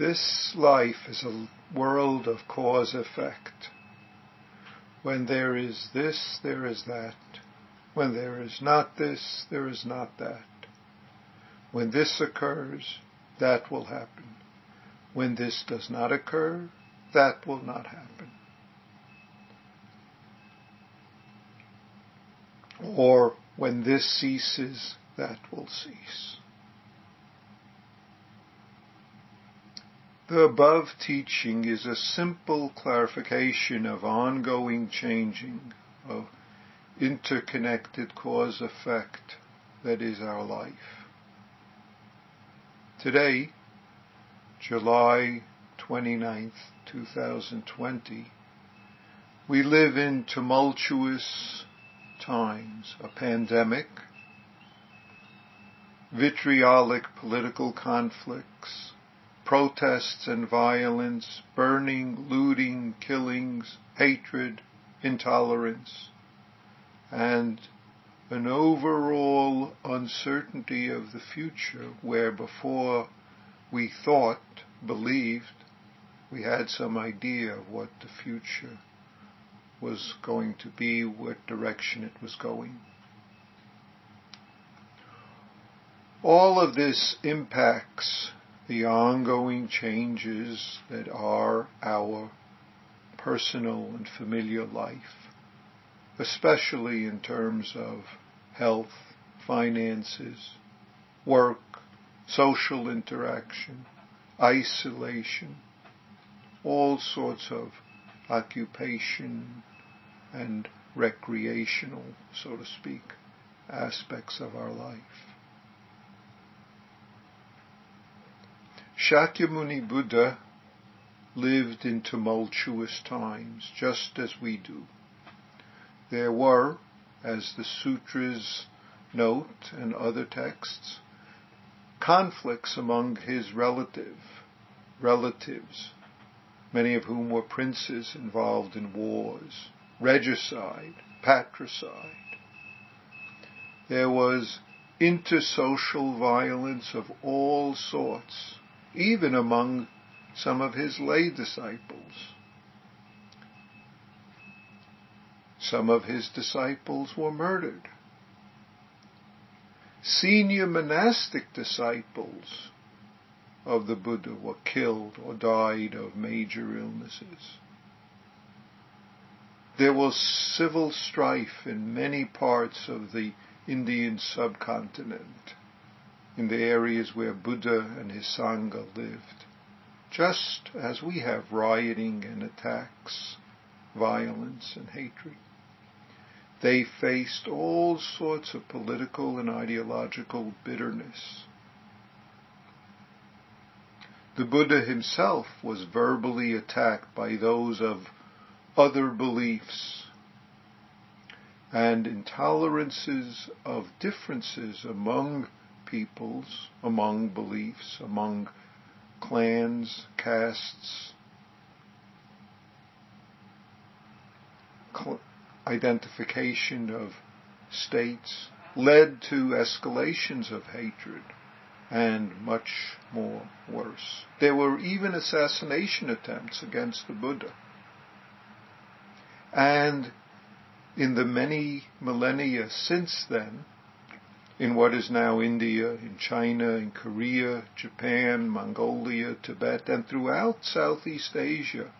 This life is a world of cause effect. When there is this, there is that. When there is not this, there is not that. When this occurs, that will happen. When this does not occur, that will not happen. Or when this ceases, that will cease. The above teaching is a simple clarification of ongoing changing, of interconnected cause effect that is our life. Today, July 29th, 2020, we live in tumultuous times, a pandemic, vitriolic political conflicts, protests and violence, burning, looting, killings, hatred, intolerance, and an overall uncertainty of the future where before we thought, believed, we had some idea of what the future was going to be, what direction it was going. All of this impacts the ongoing changes that are our personal and familiar life, especially in terms of health, finances, work, social interaction, isolation, all sorts of occupation and recreational, so to speak, aspects of our life. Shakyamuni Buddha lived in tumultuous times, just as we do. There were, as the sutras note and other texts, conflicts among his relative, relatives, many of whom were princes involved in wars, regicide, patricide. There was intersocial violence of all sorts even among some of his lay disciples. Some of his disciples were murdered. Senior monastic disciples of the Buddha were killed or died of major illnesses. There was civil strife in many parts of the Indian subcontinent in the areas where Buddha and his Sangha lived, just as we have rioting and attacks, violence and hatred. They faced all sorts of political and ideological bitterness. The Buddha himself was verbally attacked by those of other beliefs and intolerances of differences among peoples, among beliefs, among clans, castes, cl- identification of states led to escalations of hatred and much more worse. There were even assassination attempts against the Buddha. And in the many millennia since then, in what is now India, in China, in Korea, Japan, Mongolia, Tibet, and throughout Southeast Asia.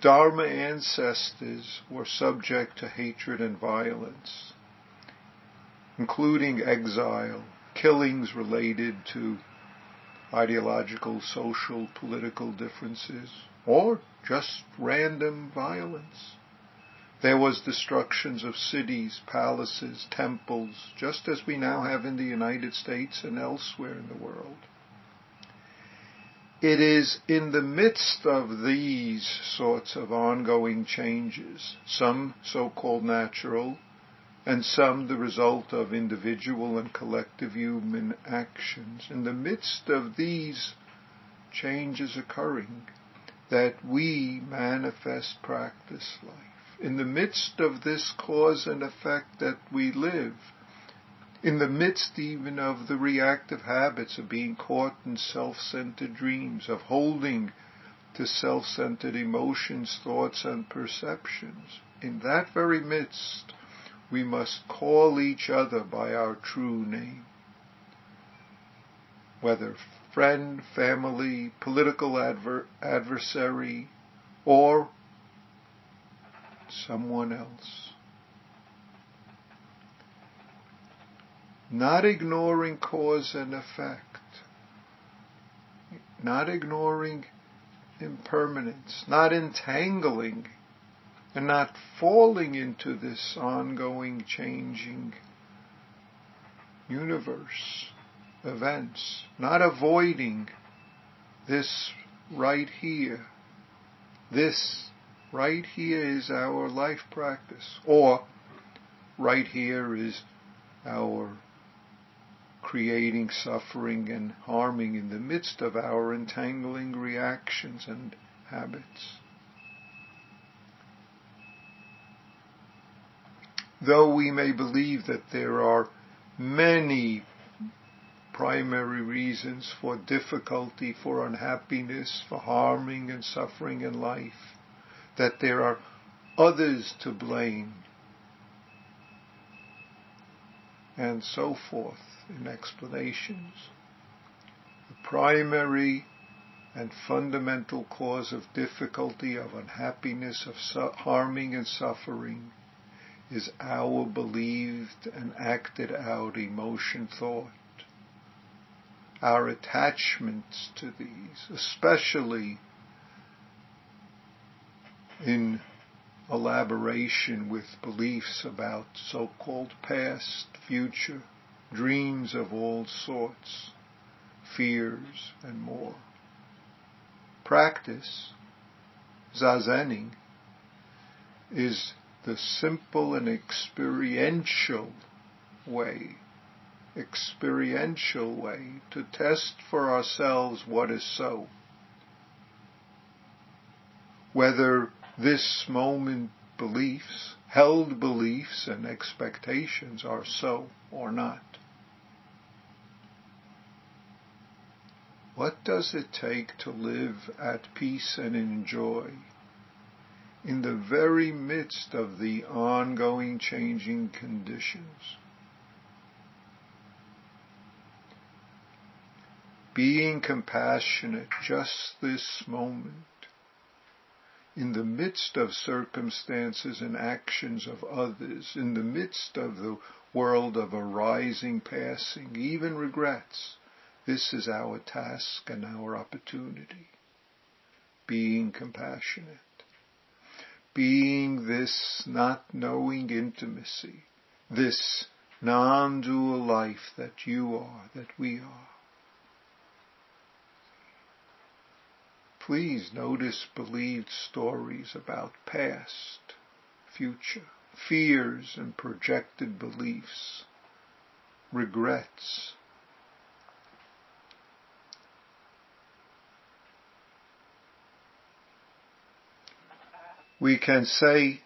Dharma ancestors were subject to hatred and violence, including exile, killings related to ideological, social, political differences, or just random violence. There was destructions of cities, palaces, temples, just as we now have in the United States and elsewhere in the world. It is in the midst of these sorts of ongoing changes, some so-called natural, and some the result of individual and collective human actions, in the midst of these changes occurring, that we manifest practice life in the midst of this cause and effect that we live, in the midst even of the reactive habits of being caught in self-centered dreams, of holding to self-centered emotions, thoughts, and perceptions. In that very midst, we must call each other by our true name. Whether friend, family, political adver- adversary, or someone else. Not ignoring cause and effect. Not ignoring impermanence. Not entangling and not falling into this ongoing changing universe events, not avoiding this right here. This right here is our life practice, or right here is our creating suffering and harming in the midst of our entangling reactions and habits. Though we may believe that there are many primary reasons for difficulty, for unhappiness, for harming and suffering in life, that there are others to blame, and so forth in explanations. The primary and fundamental cause of difficulty, of unhappiness, of su- harming and suffering is our believed and acted out emotion thought our attachments to these, especially in elaboration with beliefs about so-called past, future, dreams of all sorts, fears, and more. Practice, zazening, is the simple and experiential way experiential way to test for ourselves what is so. Whether this moment beliefs, held beliefs and expectations are so or not. What does it take to live at peace and enjoy in the very midst of the ongoing changing conditions? being compassionate just this moment in the midst of circumstances and actions of others, in the midst of the world of arising, passing, even regrets. This is our task and our opportunity. Being compassionate. Being this not knowing intimacy, this non-dual life that you are, that we are. Please notice believed stories about past, future, fears and projected beliefs, regrets. We can say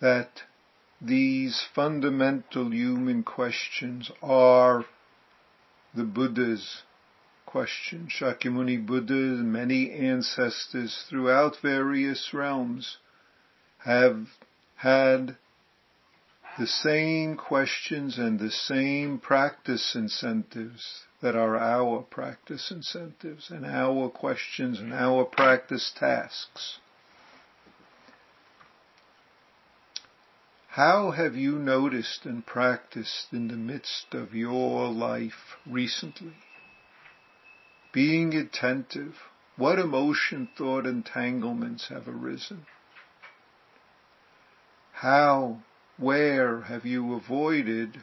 that these fundamental human questions are the Buddha's question. Shakyamuni Buddha many ancestors throughout various realms have had the same questions and the same practice incentives that are our practice incentives and our questions and our practice tasks. How have you noticed and practiced in the midst of your life recently? Being attentive, what emotion, thought entanglements have arisen? How, where have you avoided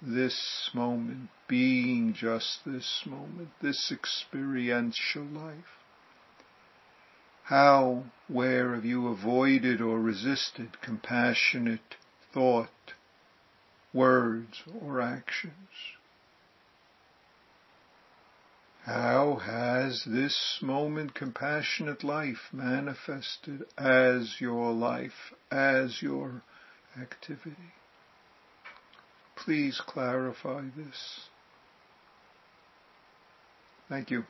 this moment, being just this moment, this experiential life? How, where have you avoided or resisted compassionate thought, words, or actions? How has this moment compassionate life manifested as your life, as your activity? please clarify this? Thank you.